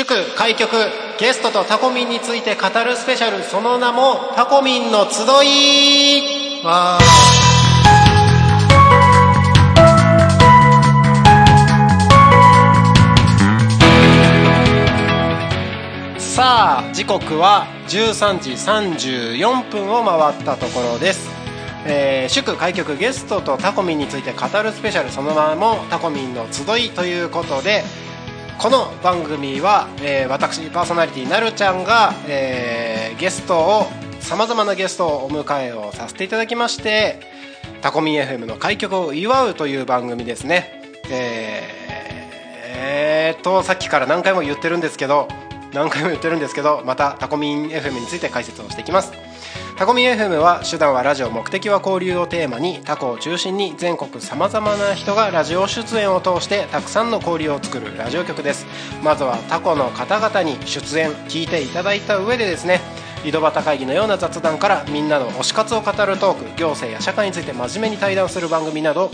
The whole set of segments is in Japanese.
祝開局ゲストとタコミンについて語るスペシャルその名もタコミンの集い。わさあ時刻は13時34分を回ったところです、えー祝開局ゲストとタコミンについて語るスペシャルその名もタコミンの集いということでこの番組は、えー私パーソナリティなるちゃんが、えーゲストをさまざまなゲストをお迎えをさせていただきましてタコミン FM の開局を祝うという番組ですね。えーえーとさっきから何回も言ってるんですけど何回も言ってるんですけどまたタコミン FM について解説をしていきます。タコミ FM は手段はラジオ目的は交流をテーマにタコを中心に全国さまざまな人がラジオ出演を通してたくさんの交流を作るラジオ局です。まずはタコの方々に出演聞いていただいた上でですね井戸端会議のような雑談からみんなの推し活を語るトーク行政や社会について真面目に対談する番組など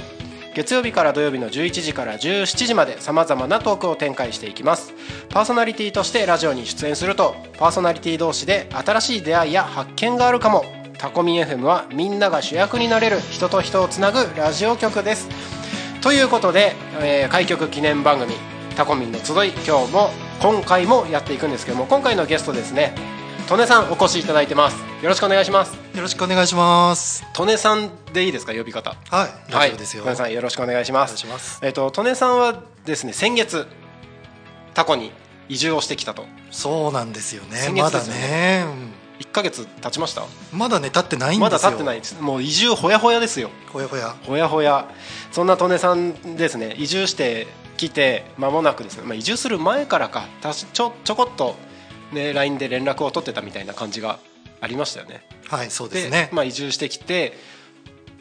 月曜日から土曜日の11時から17時までさまざまなトークを展開していきます。パーソナリティとしてラジオに出演するとパーソナリティ同士で新しい出会いや発見があるかも。タコミ FM はみんなが主役になれる人と人をつなぐラジオ局です。ということで、えー開局記念番組タコミンの集い今日も今回もやっていくんですけども今回のゲストですね利根さんお越しいただいてますよろしくお願いしますよろしくお願いします。利根さんでいいですか呼び方？はい、大丈夫ですよ。利根さんよろしくお願いします。えっ、と利根さんはですね先月タコに移住をしてきたとそうなんですよね。まだ先月ですよね、1ヶ月経ちました？うんまだね経ってないんですよ。まだ経ってないです。もう移住ほやほやですよ。ほやほや。ほやほや。そんな利根さんですね移住してきて間もなくですね。まあ移住する前からかたしちょちょこっとね LINE で連絡を取ってたみたいな感じがありましたよね。はい、そうですね。まあ、移住してきて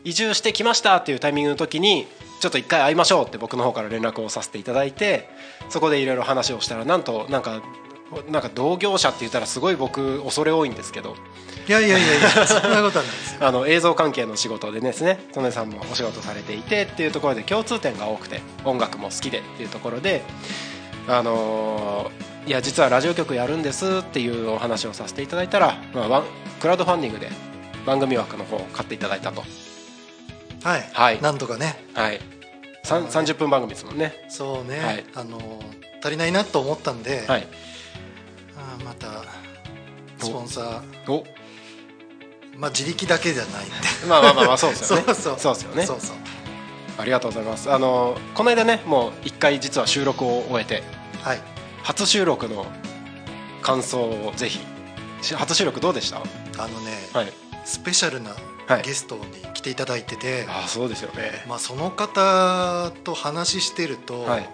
移住してきましたっていうタイミングの時にちょっと一回会いましょうって僕の方から連絡をさせていただいてそこでいろいろ話をしたらなんとなんかなんか同業者って言ったらすごい僕恐れ多いんですけどいやいやいやいや、そんなことはないですよ。あの映像関係の仕事でですね利根さんもお仕事されていてっていうところで共通点が多くて音楽も好きでっていうところであのーいや実はラジオ局やるんですっていうお話をさせていただいたら、まあワン、クラウドファンディングで番組枠の方を買っていただいたとはい、はいなんとかね、はい、さん30分番組ですもんね。そうね、はいあの足りないなと思ったんで、はい。あーまたスポンサー、お、まあ自力だけじゃないんで。まあまあまあまあそうですよね。そうそうそうですよねそうそう。ありがとうございます。あのこの間ね、もう一回実は収録を終えてはい。初収録の感想をぜひ。し初収録どうでした？あのね、はい。スペシャルなはいゲストに来ていただいてて、ああそうですよね。まあその方と話してると。はい。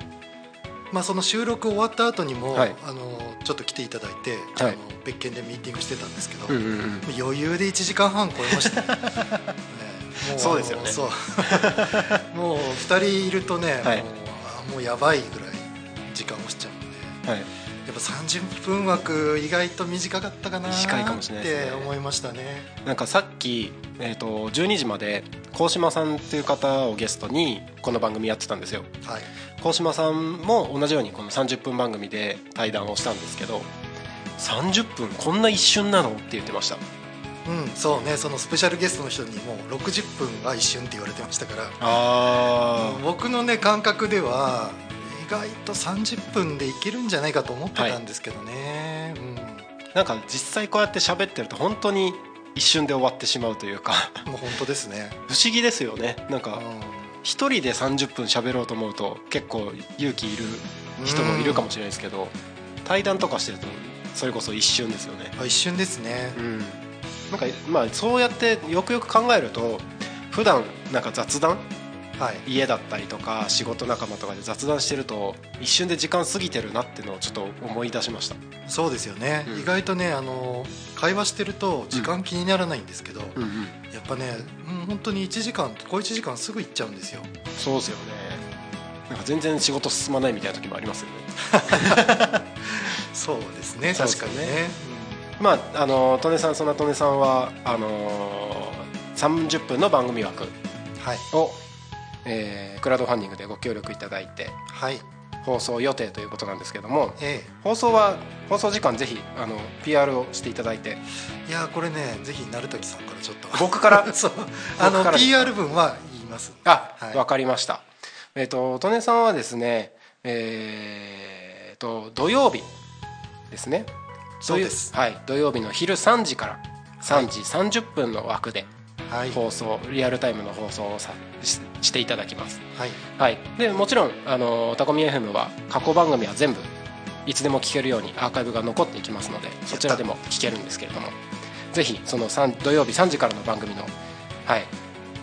まあ、その収録終わった後にも、はいあのちょっと来ていただいて、あの別件でミーティングしてたんですけど、うんうんうん。余裕で1時間半超えました、ねもそうですよねそう もう2人いるとね、はいもうあもうやばいぐらい時間押しちゃうはい。やっぱ30分枠意外と短かったかな短いかもしれないですね。って思いましたね。なんかさっきえっ、と12時まで高島さんっていう方をゲストにこの番組やってたんですよ。はい。高島さんも同じようにこの30分番組で対談をしたんですけど30分こんな一瞬なのって言ってました。うんそうね。そのスペシャルゲストの人にもう60分は一瞬って言われてましたから。あ僕のね感覚では意外と30分でいけるんじゃないかと思ってたんですけどね、なんか実際こうやって喋ってると本当に一瞬で終わってしまうというか。うん、もう本当ですね、不思議ですよね。なんかう一人で30分喋ろうと思うと結構勇気いる人もいるかもしれないですけど対談とかしてるとそれこそ一瞬ですよね。一瞬ですね。うん。なんかまあそうやってよくよく考えると普段なんか雑談はい。家だったりとか仕事仲間とかで雑談してると一瞬で時間過ぎてるなっていうのをちょっと思い出しました。そうですよね、うん。意外とねあの会話してると時間気にならないんですけど、うんうん。やっぱね、うん、本当に1時間小1時間すぐ行っちゃうんですよ。そうですよね。なんか全然仕事進まないみたいな時もありますよね。そうですね確かにね。まああの利根さんそんな利根さんはあのー30分の番組枠はい。を、えークラウドファンディングでご協力いただいてはい。放送予定ということなんですけどもえ放送は放送時間ぜひあの PR をしていただいて。えいやこれねぜひ鳴時さんからちょっと。僕から？そう。あの PR 分は言います。あ、はい。わかりました。えっ、と利根さんはですね、えー、と土曜日ですね。そうです。土曜はい、土曜日の昼3時から3時30分の枠ではい放送、リアルタイムの放送をさししていただきます。はい。はい。でもちろんあのタコミ FM は過去番組は全部いつでも聞けるようにアーカイブが残っていきますので、そちらでも聞けるんですけれども、ぜひその3土曜日3時からの番組のはい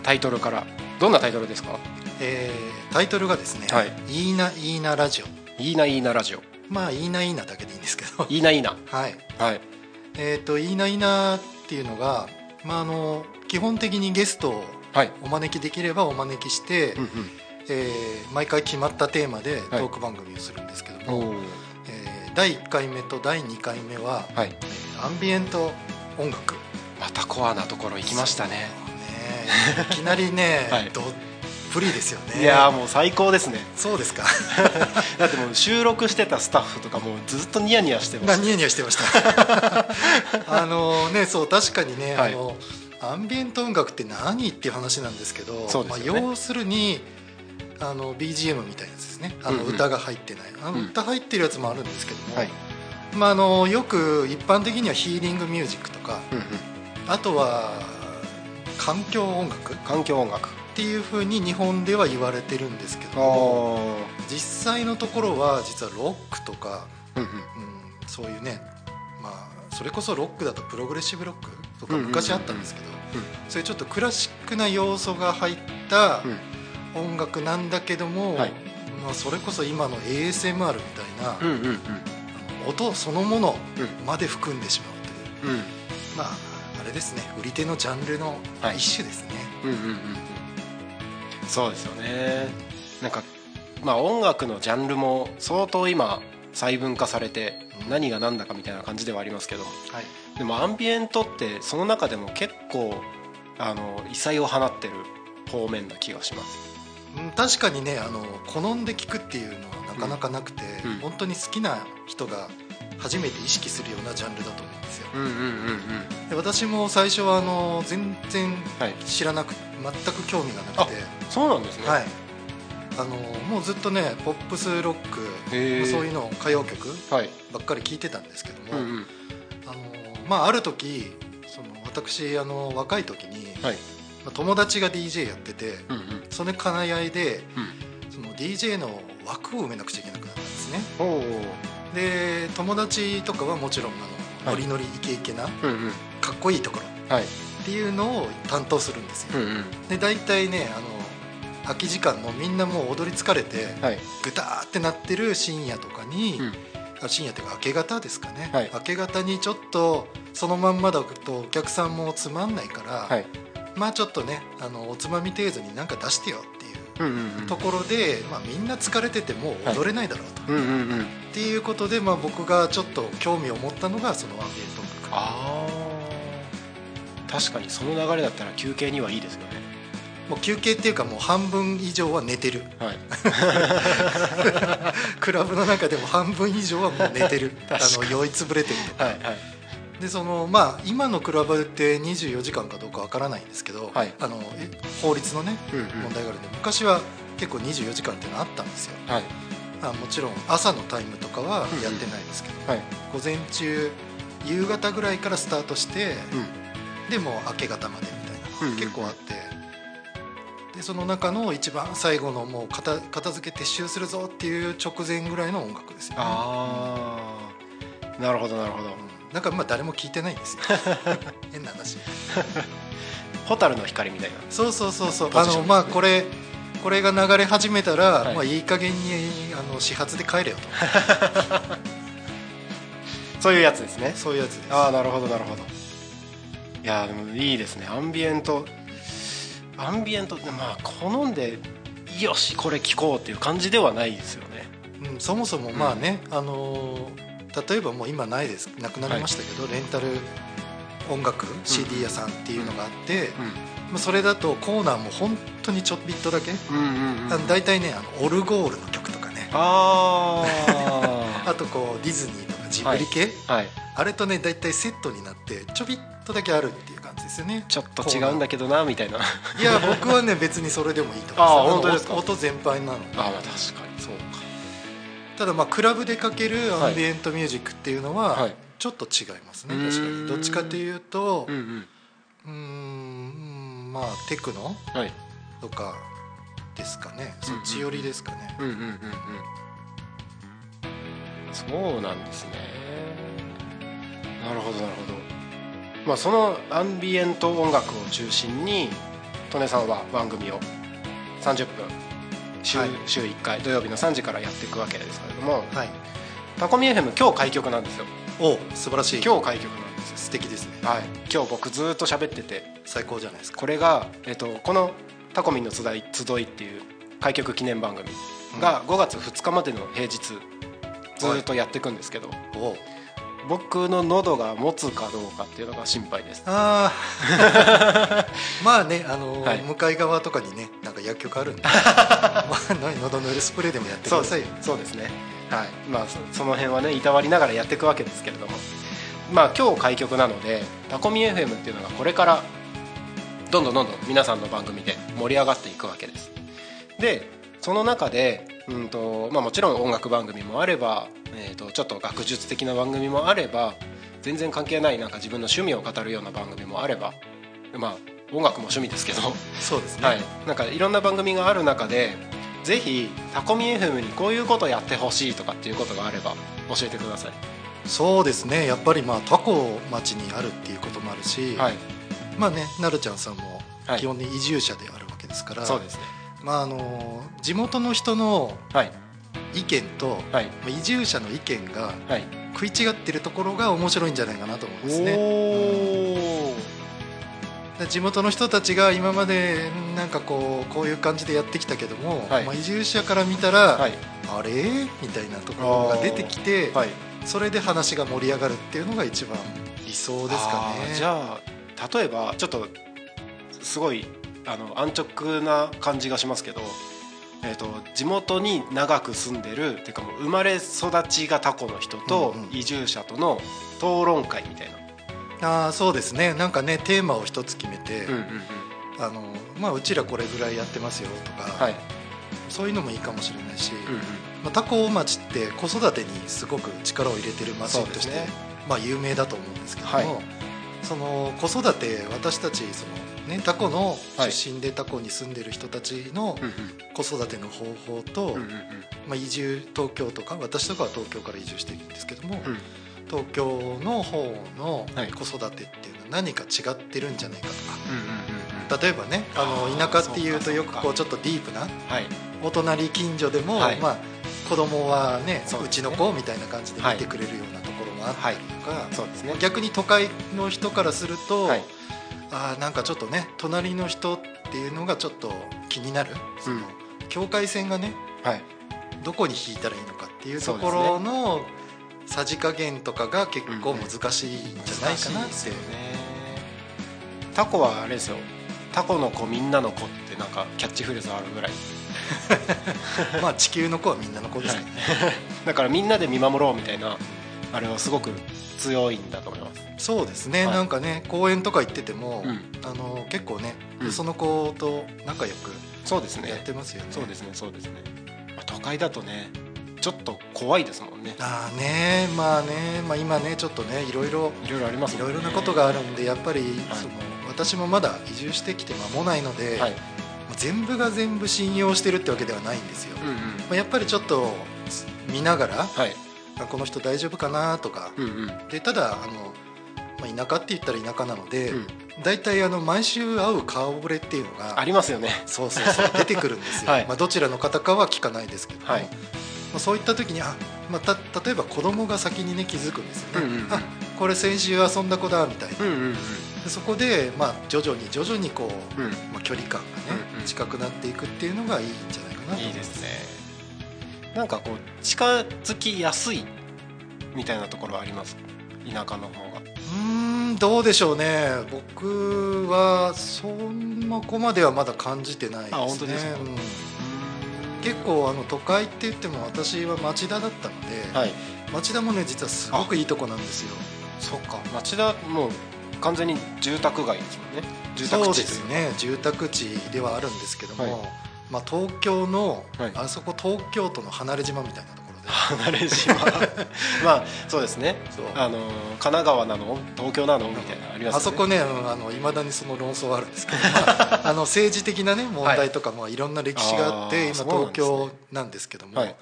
タイトルからどんなタイトルですか？えータイトルがですねはい「いいないいなラジオ。いいないいなラジオ」まあ「いいないいな」だけでいいんですけど。いいないいなはい。はい。えっ、と「いいないいな」っていうのがまああの基本的にゲストをはい。お招きできればお招きして、うんえー毎回決まったテーマでトはい。ーク番組をするんですけども、うんおー。えー第1回目と第2回目は、はい。えーアンビエント音楽。またコアなところ行きましたね。ね。いきなりね、はい。どっぷりですよね。いやーもう最高ですね。そうですか。だってもう収録してたスタッフとかもうずっとニヤニヤしてましたまあニヤニヤしてました。あのねそう確かにね、はい。あのアンビエント音楽って何っていう話なんですけどね。まあ、要するにあの BGM みたいなやつですね。あのうんうん。歌が入ってない、あのうん。歌入ってるやつもあるんですけども、はい。まあ、あのよく一般的にはヒーリングミュージックとかうんうん。あとは環境音楽？っ環境音楽ていうふうに日本では言われてるんですけど実際のところは実はロックとか、うんそういうねまあそれこそロックだとプログレッシブロックとか昔あったんですけど、そういうちょっとクラシックな要素が入ったうん。音楽なんだけども、はい。まあ、それこそ今の ASMR みたいな、音そのものうん。まで含んでしまうという。うん。まああれですね売り手のジャンルのはい。一種ですね、うんうんうんうんそうですよね。なんかまあ音楽のジャンルも相当今細分化されてうん何が何だかみたいな感じではありますけどはい。でもアンビエントってその中でも結構あの異彩を放ってる方面な気がします。うん確かにねあの好んで聴くっていうのはなかなかなくて、うんうん。本当に好きな人が初めて意識するようなジャンルだと思うんですよ。うんうんうんうん。で私も最初はあの全然はい。知らなく全く興味がなくて。そうなんですね。はい。あのもうずっとねポップスロックそういうの歌謡曲はい。ばっかり聴いてたんですけども、うんうん。あのまあある時その私あの若い時に、はい。まあ友達が DJ やっててうんうん。その兼ね合いでうん。その DJ の枠を埋めなくちゃいけなくなったんですねで友達とかはもちろんあのはい。ノリノリイケイケなうんうん。かっこいいところはい。っていうのを担当するんですよ。うんうん。で大体ねあの空き時間のみんなもう踊り疲れてはい。ぐたーってなってる深夜とかに、うん。あ深夜というか明け方ですかね、はい。明け方にちょっとそのまんまだとお客さんもつまんないから、はい。まあちょっとねあのおつまみ程度になんか出してよっていうところで、まあ、みんな疲れてても踊れないだろうと、うんうんうんっていうことで、まあ、僕がちょっと興味を持ったのがそのアンビエント音楽あー。確かにその流れだったら休憩にはいいですよね。もう休憩っていうかもう半分以上は寝てる。はい。クラブの中でも半分以上はもう寝てる。あの酔いつぶれてるとか。はいはい。でそのまあ今のクラブって24時間かどうかわからないんですけど、はい。あのえ法律のねうんうん。問題があるんで昔は結構24時間っていうのあったんですよ。はいあもちろん朝のタイムとかはやってないですけど、はい。午前中夕方ぐらいからスタートして、うん。でもう明け方までみたいなのがうんうん。うん結構あって、でその中の一番最後のもう片片付け撤収するぞっていう直前ぐらいの音楽ですよ、ね、ああなるほどなるほど。うん。なんかまあ誰も聞いてないんですよ。変な話。蛍の光みたいな。そうそうそうそう。あのまあこれこれが流れ始めたら、はい。い、まあいい加減にあの始発で帰れよと。そういうやつですね。そういうやつです。ああなるほどなるほど。いやーでもいいですね。アンビエント。アンビエントってまあ好んでよしこれ聴こうっていう感じではないですよね。うん、そもそもまあね、あのー例えばもう今ないです。なくなりましたけど、レンタル音楽 CD 屋さんっていうのがあって、まあ、それだとコーナーも本当にちょっぴっとだけ、うんうん大体ねあのオルゴールの曲とかね。あ あとこうディズニーとかジブリ系、あはい。あれとね大体セットになってちょびっとだけあるっていう感じですよね。ちょっと違うんだけどなみたいな。あいや僕はね別にそれでもいいと思います。音全般なの。まあ確かに。そうただまあクラブでかけるアンビエントミュージックっていうのは、はい。ちょっと違いますね。確かに。どっちかというとかうんまあテクノ？はい。とかですかね。うんうんそっち寄りですかね、そうなんですね。なるほどなるほど。まあそのアンビエント音楽を中心に利根さんは番組を30分週,、はい。週1回土曜日の3時からやっていくわけですけれどもはい。タコミ FM 今日開局なんですよ。お素晴らしい。今日開局なんですよ。素敵ですね。はい。今日僕ずーっと喋ってて最高じゃないですか。これが、えっと、この「タコミンの集い集い」っていう開局記念番組が5月2日までの平日ずーっとやっていくんですけど、お僕の喉が持つかどうかっていうのが心配です。ああ まあねあのーはい。向かい側とかにねなんか薬局あるんで。ま喉のるスプレーでもやってくださいよ。そうですね。はい。まあそその辺はねいたわりながらやっていくわけですけれども。まあ今日開局なのでタコミ FM っていうのがこれからどんどんどんどん皆さんの番組で盛り上がっていくわけです。でその中で、うんとまあ、もちろん音楽番組もあれば、えー、とちょっと学術的な番組もあれば全然関係ないなんか自分の趣味を語るような番組もあればまあ音楽も趣味ですけど。そうですね、はい、なんかいろんな番組がある中でぜひタコミ FM にこういうことやってほしいとかっていうことがあれば教えてください。そうですね。やっぱりまあタコ町にあるっていうこともあるし、はい、まあねなるちゃんさんもはい基本的に移住者であるわけですから、そうですね。まああの地元の人のはい、意見と、はい、まあ移住者の意見がはい。食い違ってるところが面白いんじゃないかなと思うんですね。おで地元の人たちが今までなんかこうこういう感じでやってきたけども、はいまあ、移住者から見たら、はい、あれ？みたいなところが出てきて、はい。それで話が盛り上がるっていうのが一番理想ですかね。じゃあ例えばちょっとすごいあの安直な感じがしますけど。えー、と地元に長く住んでるっていうかもう生まれ育ちがタコの人とうんうん。移住者との討論会みたいな、あーそうですね。なんかねテーマを一つ決めて、うんうんうん。あのまあ、うちらこれぐらいやってますよとか、はい。そういうのもいいかもしれないし、うんうん。まあ、タコ町って子育てにすごく力を入れてる町として、ね。まあ、有名だと思うんですけども、はいその子育て私たちその、ね、タコのはい出身でタコに住んでる人たちの子育ての方法と、まあ、移住東京とか私とかは東京から移住してるんですけども、うん。東京の方のはい。子育てっていうのは何か違ってるんじゃないかとか。例えばねあの田舎っていうとよくこうちょっとディープなはい。お隣近所でも、はい。まあ、子供はねそうちの子みたいな感じで見てくれるようなところもあったりとか、そうですね。逆に都会の人からすると、はい。あーなんかちょっとね隣の人っていうのがちょっと気になる。その、うん。境界線がねはい。どこに引いたらいいのかっていうところのさじ加減とかが結構難しいんじゃないかなって。難しいですよね。タコはあれですよ。タコの子みんなの子ってなんかキャッチフレーズあるぐらい。まあ地球の子はみんなの子ですからね、だからみんなで見守ろうみたいなあれはすごく強いんだと思います。そうですね、はい。なんかね公園とか行ってても、うん。あの結構ね、うん。その子と仲良くそうですね。やってますよね。そうですねそうですね、まあ、都会だとねちょっと怖いですもんね。ああねまあね、まあ、今ねちょっとねいろいろいろいろありますね。いろいろなことがあるんでやっぱり、その私もまだ移住してきて間もないので、はい。全部が全部信用してるってわけではないんですよ、うんうん。まあ、やっぱりちょっと見ながらはい。あこの人大丈夫かな？とか。うんうん。でただあの、まあ、田舎って言ったら田舎なので、うん。大体あの毎週会う顔ぶれっていうのがありますよね。そうそうそう出てくるんですよ、はい。まあ、どちらの方かは聞かないですけども、はい。まあ、そういった時にあ、まあ、た例えば子供が先にね気づくんですよね、うんうんうん。あこれ先週遊んだ子だみたいな、うんうんうん。でそこで、まあ、徐々に徐々にこう、うん。まあ、距離感がね、近くなっていくっていうのがいいんじゃないかなといいですねなんかこう近づきやすいみたいなところはあります？田舎の方が。うーんどうでしょうね。僕はそんな子まではまだ感じてないですね。あ本当ですか？うん。結構あの都会って言っても私は町田だったので、はい。町田もね実はすごくいいとこなんですよ。そっか。町田もう完全に住宅街ですもんね。住宅地うか。すね。住宅地ではあるんですけども、はいまあ、東京の、はい。あそこ東京都の離れ島みたいなところで。離れ島。まあそうですね。あの神奈川なの？東京なの？みたいなのありますよね。あそこねうんあの未だにその論争はあるんですけど、まあ、あの政治的なね問題とかもい。ろんな歴史があって、今東京なんですけども、はい。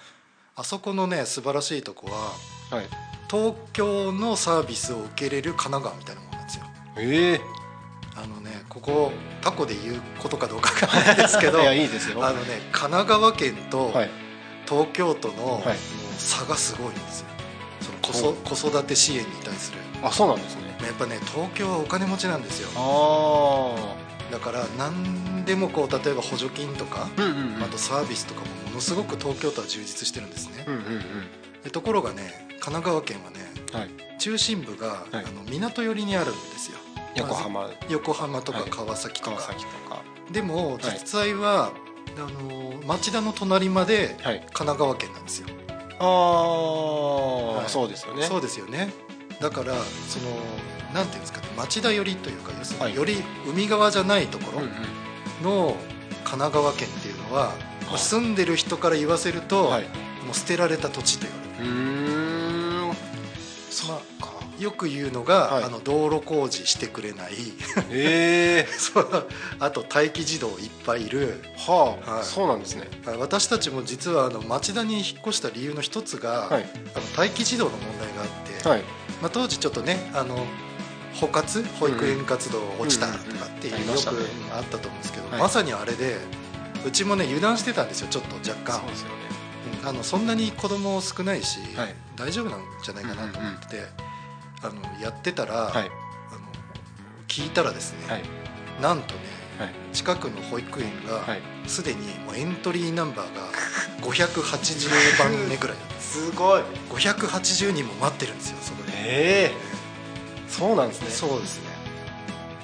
あそこのね素晴らしいとこははい。東京のサービスを受けれる神奈川みたいなもんなんですよ。ええあのねここタコで言うことかどうかわかんないですけどい。やいいですよ。あのね神奈川県とはい。東京都の差がすごいんですよ。その子そ子育て支援に対する。あそうなんですね。やっぱね東京はお金持ちなんですよ。あだから何でもこう例えば補助金とかあうんうんうん。あとサービスとかもものすごく東京都は充実してるんですね。うんうんうん。でところがね神奈川県はねはい。中心部が、はい。あの港寄りにあるんですよ横浜。横浜とかはい。川崎とか、川崎とか。でもはい。実際は、あの町田の隣まではい。神奈川県なんですよ、ああ、はい。そうですよね。そうですよね。だからそのなんていうんですかね町田寄りというか要するに、はい。より海側じゃないところの神奈川県っていうのは、まあ住んでる人から言わせると、はい。もう捨てられた土地と言われる。うーん。そっかよく言うのが、はい。あの道路工事してくれない。ええ そう。あと待機児童いっぱいいる。はあ、はい。そうなんですね。私たちも実はあの町田に引っ越した理由の一つが、はい。あの待機児童の問題があって、はい。まあ、当時ちょっとねあの保活保育園活動落ちたとかっていううんうん。うんよくあったと思うんですけど、はい。まさにあれでうちもね油断してたんですよちょっと若干。そうですよね。うん。あのそんなに子供少ないし、はい。大丈夫なんじゃないかなと思ってて、あのやってたら、はい。あの聞いたらですね、はい。なんとねはい。近くの保育園がはい。すでにもうエントリーナンバーが580番目ぐらいなんです。すごい。580人も待ってるんですよそこで。ええ。そうなんですね。そうですね。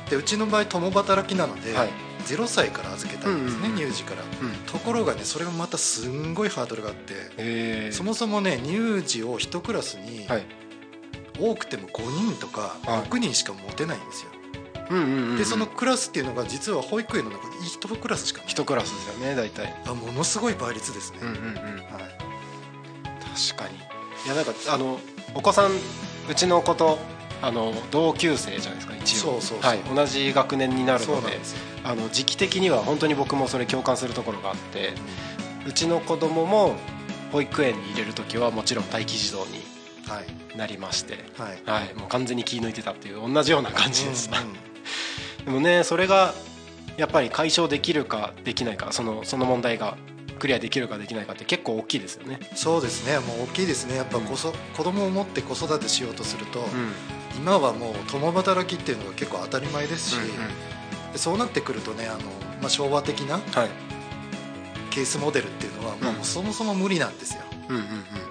でうちの場合共働きなので、はい。0歳から預けたんですね、乳児から。うん。ところがねそれがまたすんごいハードルがあってええ。そもそもね乳児を1クラスにはい多くても5人とかはい。6人しか持てないんですよ、でそのクラスっていうのが実は保育園の中で1クラスしかない。一クラスですよね大体。あものすごい倍率ですね、うんうんうん。はい、確かに。いやなんかあのお子さんうちの子とあの同級生じゃないですか一応。はい、同じ学年になるのであの時期的には本当に僕もそれ共感するところがあってうちの子供も保育園に入れる時はもちろん待機児童にはいなりまして、はい。はい、もう完全に気抜いてたっていう同じような感じです、うんうん でもねそれがやっぱり解消できるかできないかそのその問題がクリアできるかできないかって結構大きいですよね。そうですね。もう大きいですね。やっぱこそ、子供を持って子育てしようとすると、うん。今はもう共働きっていうのが結構当たり前ですし、うんうん。でそうなってくるとねあの、まあ、昭和的なはい。ケースモデルっていうのはもううんそもそも無理なんですよ。うんうんうん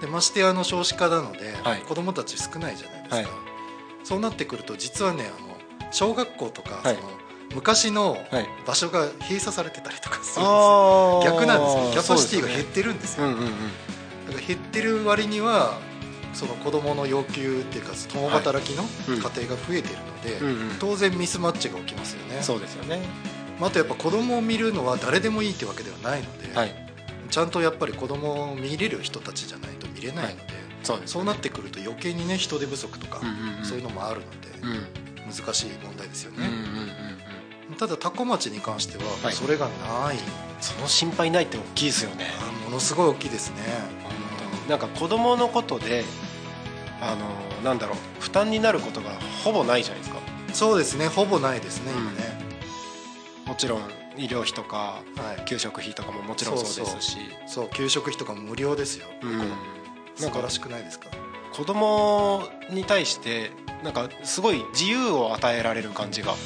でましてやあの少子化なので、はい。子供たち少ないじゃないですか、はい。そうなってくると実はねあの小学校とか、はい。その昔のはい。場所が閉鎖されてたりとかするんです逆なんですよ。キャパシティが減ってるんですよ。よねうんうんうん。だから減ってる割にはその子供の要求っていうか共働きのうん。家庭が増えてるので、うんうん。当然ミスマッチが起きますよね。そうですよね。まああとやっぱ子供を見るのは誰でもいいってわけではないので、はいちゃんとやっぱり子供を見れる人たちじゃないと見れないので、そうですそうなってくると余計にね人手不足とか、うんうんうん。そういうのもあるのうん。で難しい問題ですよね、うんうんうんうん。ただ多古町に関してははい。それがない、その心配ないって大きいですよね。あものすごい大きいですね。なんか子供のことであのなんだろう負担になることがほぼないじゃないですか。そうですね。ほぼないですね、うん。今ねもちろん医療費とかはい。給食費とかももちろんそうですし。そう給食費とかも無料ですよ、うん。素晴らしくないですか？子供に対してなんかすごい自由を与えられる感じがうん。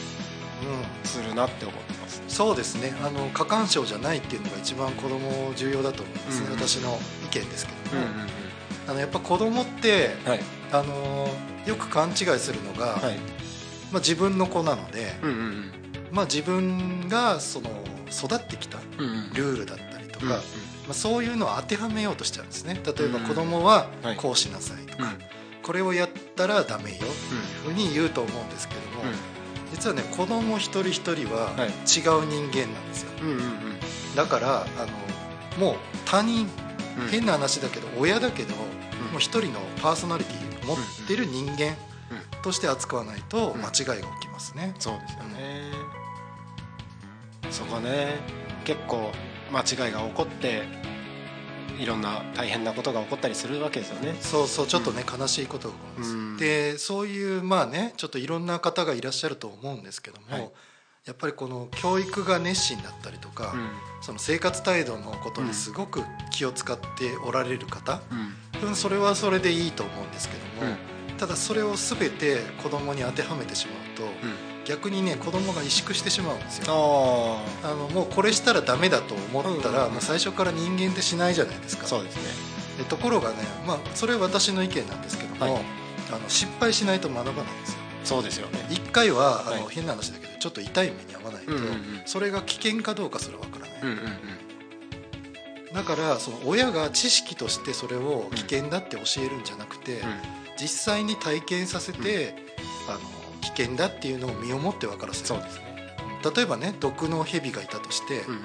するなって思ってます。そうですね。あの過干渉じゃないっていうのが一番子供重要だと思いますね、うん私の意見ですけども、うんうんうん。あのやっぱ子供ってはい。あのよく勘違いするのが、はい。まあ、自分の子なので、うんうんまあ、自分がその育ってきたルールだったりとか、まあ、そういうのを当てはめようとしちゃうんですね。例えば子供ははい。こうしなさいとか、うん。これをやったらダメよっていうふうに言うと思うんですけども、実はね子供一人一人ははい。違う人間なんですよ。だからあのもう他人うん。変な話だけど親だけど、ん。もう一人のパーソナリティを持ってる人間うん。として扱わないとうん。間違いが起きますね。そうですよね、そこね結構間違いが起こっていろんな大変なことが起こったりするわけですよね。そうそうちょっとね、悲しいことが起こります、うん。でそういうまあねちょっといろんな方がいらっしゃると思うんですけども、はい。やっぱりこの教育が熱心だったりとか、うん。その生活態度のことにすごく気を使っておられる方、うん。うんそれはそれでいいと思うんですけども、うん。ただそれを全て子供に当てはめてしまうと、逆にね子供が萎縮してしまうんですよ。ああのもうこれしたらダメだと思ったら、うんもう最初から人間ってしないじゃないですか。あそうですね。でところがね、まあ、それは私の意見なんですけども、はい。あの失敗しないと学ばないんですよ。そうですよね。一回はあの、はい。変な話だけどちょっと痛い目に遭わないと、うんうんうん。それが危険かどうかすらわからない、うんうんうん。だからその親が知識としてそれを危険だって教えるんじゃなくて、実際に体験させて、あの危険だっていうのを身をもって分からせる。そうですね。例えばね毒の蛇がいたとして、うんうん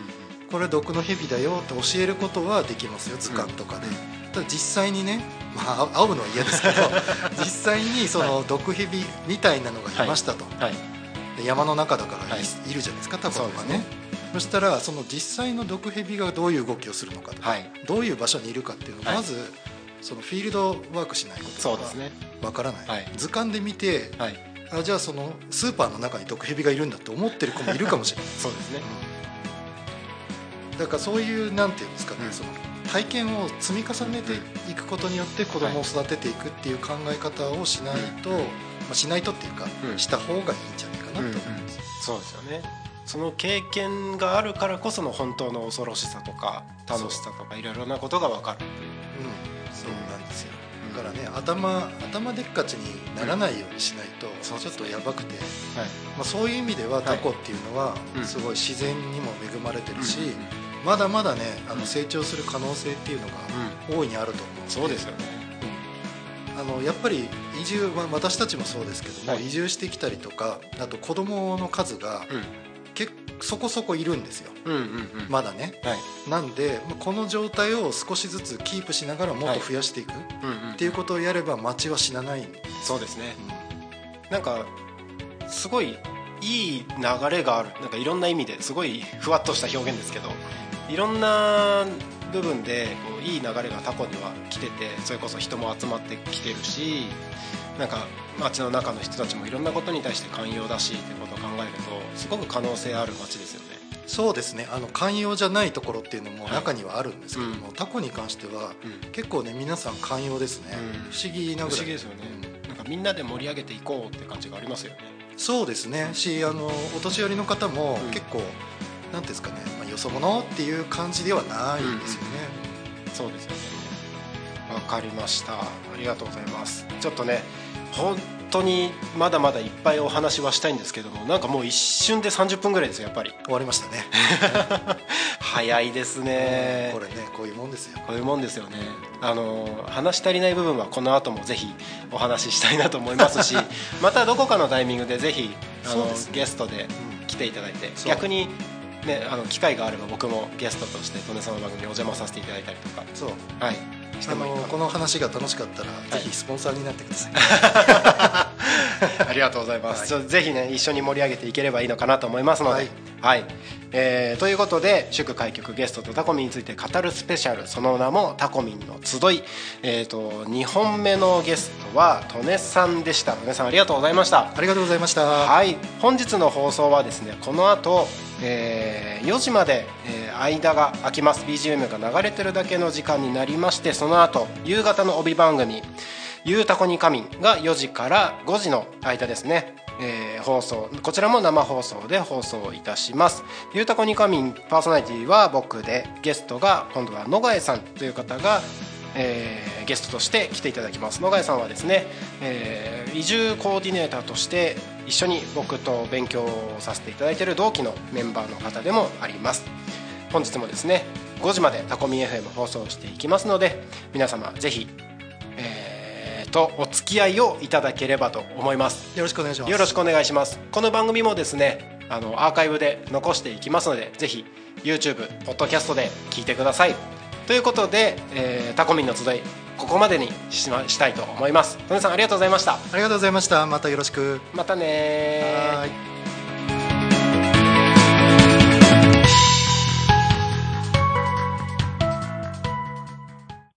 これは毒の蛇だよって教えることはできますよ図鑑とかで、ただ実際にね、まあ、会うのは嫌ですけど 実際にその毒蛇みたいなのがいましたと、はい。で山の中だからい,、はい。い、るじゃないですかタコとかね。そしたらその実際の毒蛇がどういう動きをするのかとか、はい。どういう場所にいるかっていうのをはい。まず、そのフィールドワークしないことはそうですね。わからない、はい。図鑑で見てはいあじゃあそのスーパーの中に毒蛇がいるんだって思ってる子もいるかもしれない。そうですね。だからそういうなんていうんですかね、うん。その体験を積み重ねていくことによって子供を育てていくっていう考え方をしないと、まあ、しないとっていうか、うん。した方がいいんじゃないかなと。思います、そうですよね。その経験があるからこその本当の恐ろしさとか楽しさとかいろいろなことが分かるっていう。うん。そうなんですよからね頭頭でっかちにならないようにしないと、ちょっとやばくて、はい。まあ、そういう意味ではタコっていうのはうん。すごい自然にも恵まれてるし、うんまだまだねあうんの成長する可能性っていうのが大いにあると思うので。そうですよね。あのやっぱり移住、まあ、私たちもそうですけども、はい。移住してきたりとかあと子供の数が結そこそこいるんですよ。うんうんうん。うんまだね。はい。なんでまあこの状態を少しずつキープしながらもっと増やしていくっうんうんていうことをやれば町は死なないそうですね。なんかすごいいい流れがある。なんかいろんな意味ですごいふわっとした表現ですけどいろんな部分でこういい流れがタコには来ててそれこそ人も集まってきてるしなんか街の中の人たちもいろんなことに対して寛容だしってことを考えるとすごく可能性ある街ですよね。そうですね。あの寛容じゃないところっていうのもはい中にはあるんですけども、うん。タコに関してはうん。結構ね皆さん寛容ですね、うん。不思議なぐらい。不思議ですよね。なんかみんなで盛り上げていこうって感じがありますよね。そうですね。しあのお年寄りの方もうん。結構、なんていうんですかね、まあ、よそ者っていう感じではないんですよね、そうですよね。わかりました。ありがとうございます。ちょっとね、本当にまだまだいっぱいお話はしたいんですけども、なんかもう一瞬で30分ぐらいですよ、やっぱり。終わりましたね 早いですねこ。れねこういうもんですよこういうもんですよね。あの話し足りない部分はこの後もぜひお話ししたいなと思いますし、またどこかのタイミングでぜひあの、ねゲストでうん来ていただいて、逆に。ね、あの機会があれば僕もゲストとして利根さんの番組にお邪魔させていただいたりとか、そう。はい、してあもいいこの話が楽しかったら、い。ぜひスポンサーになってください。ありがとうございます。はい。ぜひね一緒に盛り上げていければいいのかなと思いますので、ははいい、えーということで祝開局ゲストとタコミンについて語るスペシャルその名もタコミンの集い。えっ、と2本目のゲストはトネさんでした。トネさんありがとうございました。ありがとうございましたはい、本日の放送はですねこの後、えー4時まで、えー間が空きます BGM が流れてるだけの時間になりましてその後夕方の帯番組「ゆうたこに仮眠」が4時から5時の間ですね、えー放送こちらも生放送で放送いたします。ゆうたこに仮眠パーソナリティは僕でゲストが今度は野賀さんという方がえーゲストとして来ていただきます。野貝さんはですね、えー移住コーディネーターとして一緒に僕と勉強をさせていただいている同期のメンバーの方でもあります。本日もですね、5時までタコミン FM 放送していきますので皆様ぜひ、とお付き合いをいただければと思います。よろしくお願いします。よろしくお願いします。この番組もですねあのアーカイブで残していきますのでぜひ YouTube ポッドキャストで聞いてください。ということで、えータコミンの集いここまでにしましたいと思います。トネさんありがとうございました。ありがとうございました。またよろしく。またね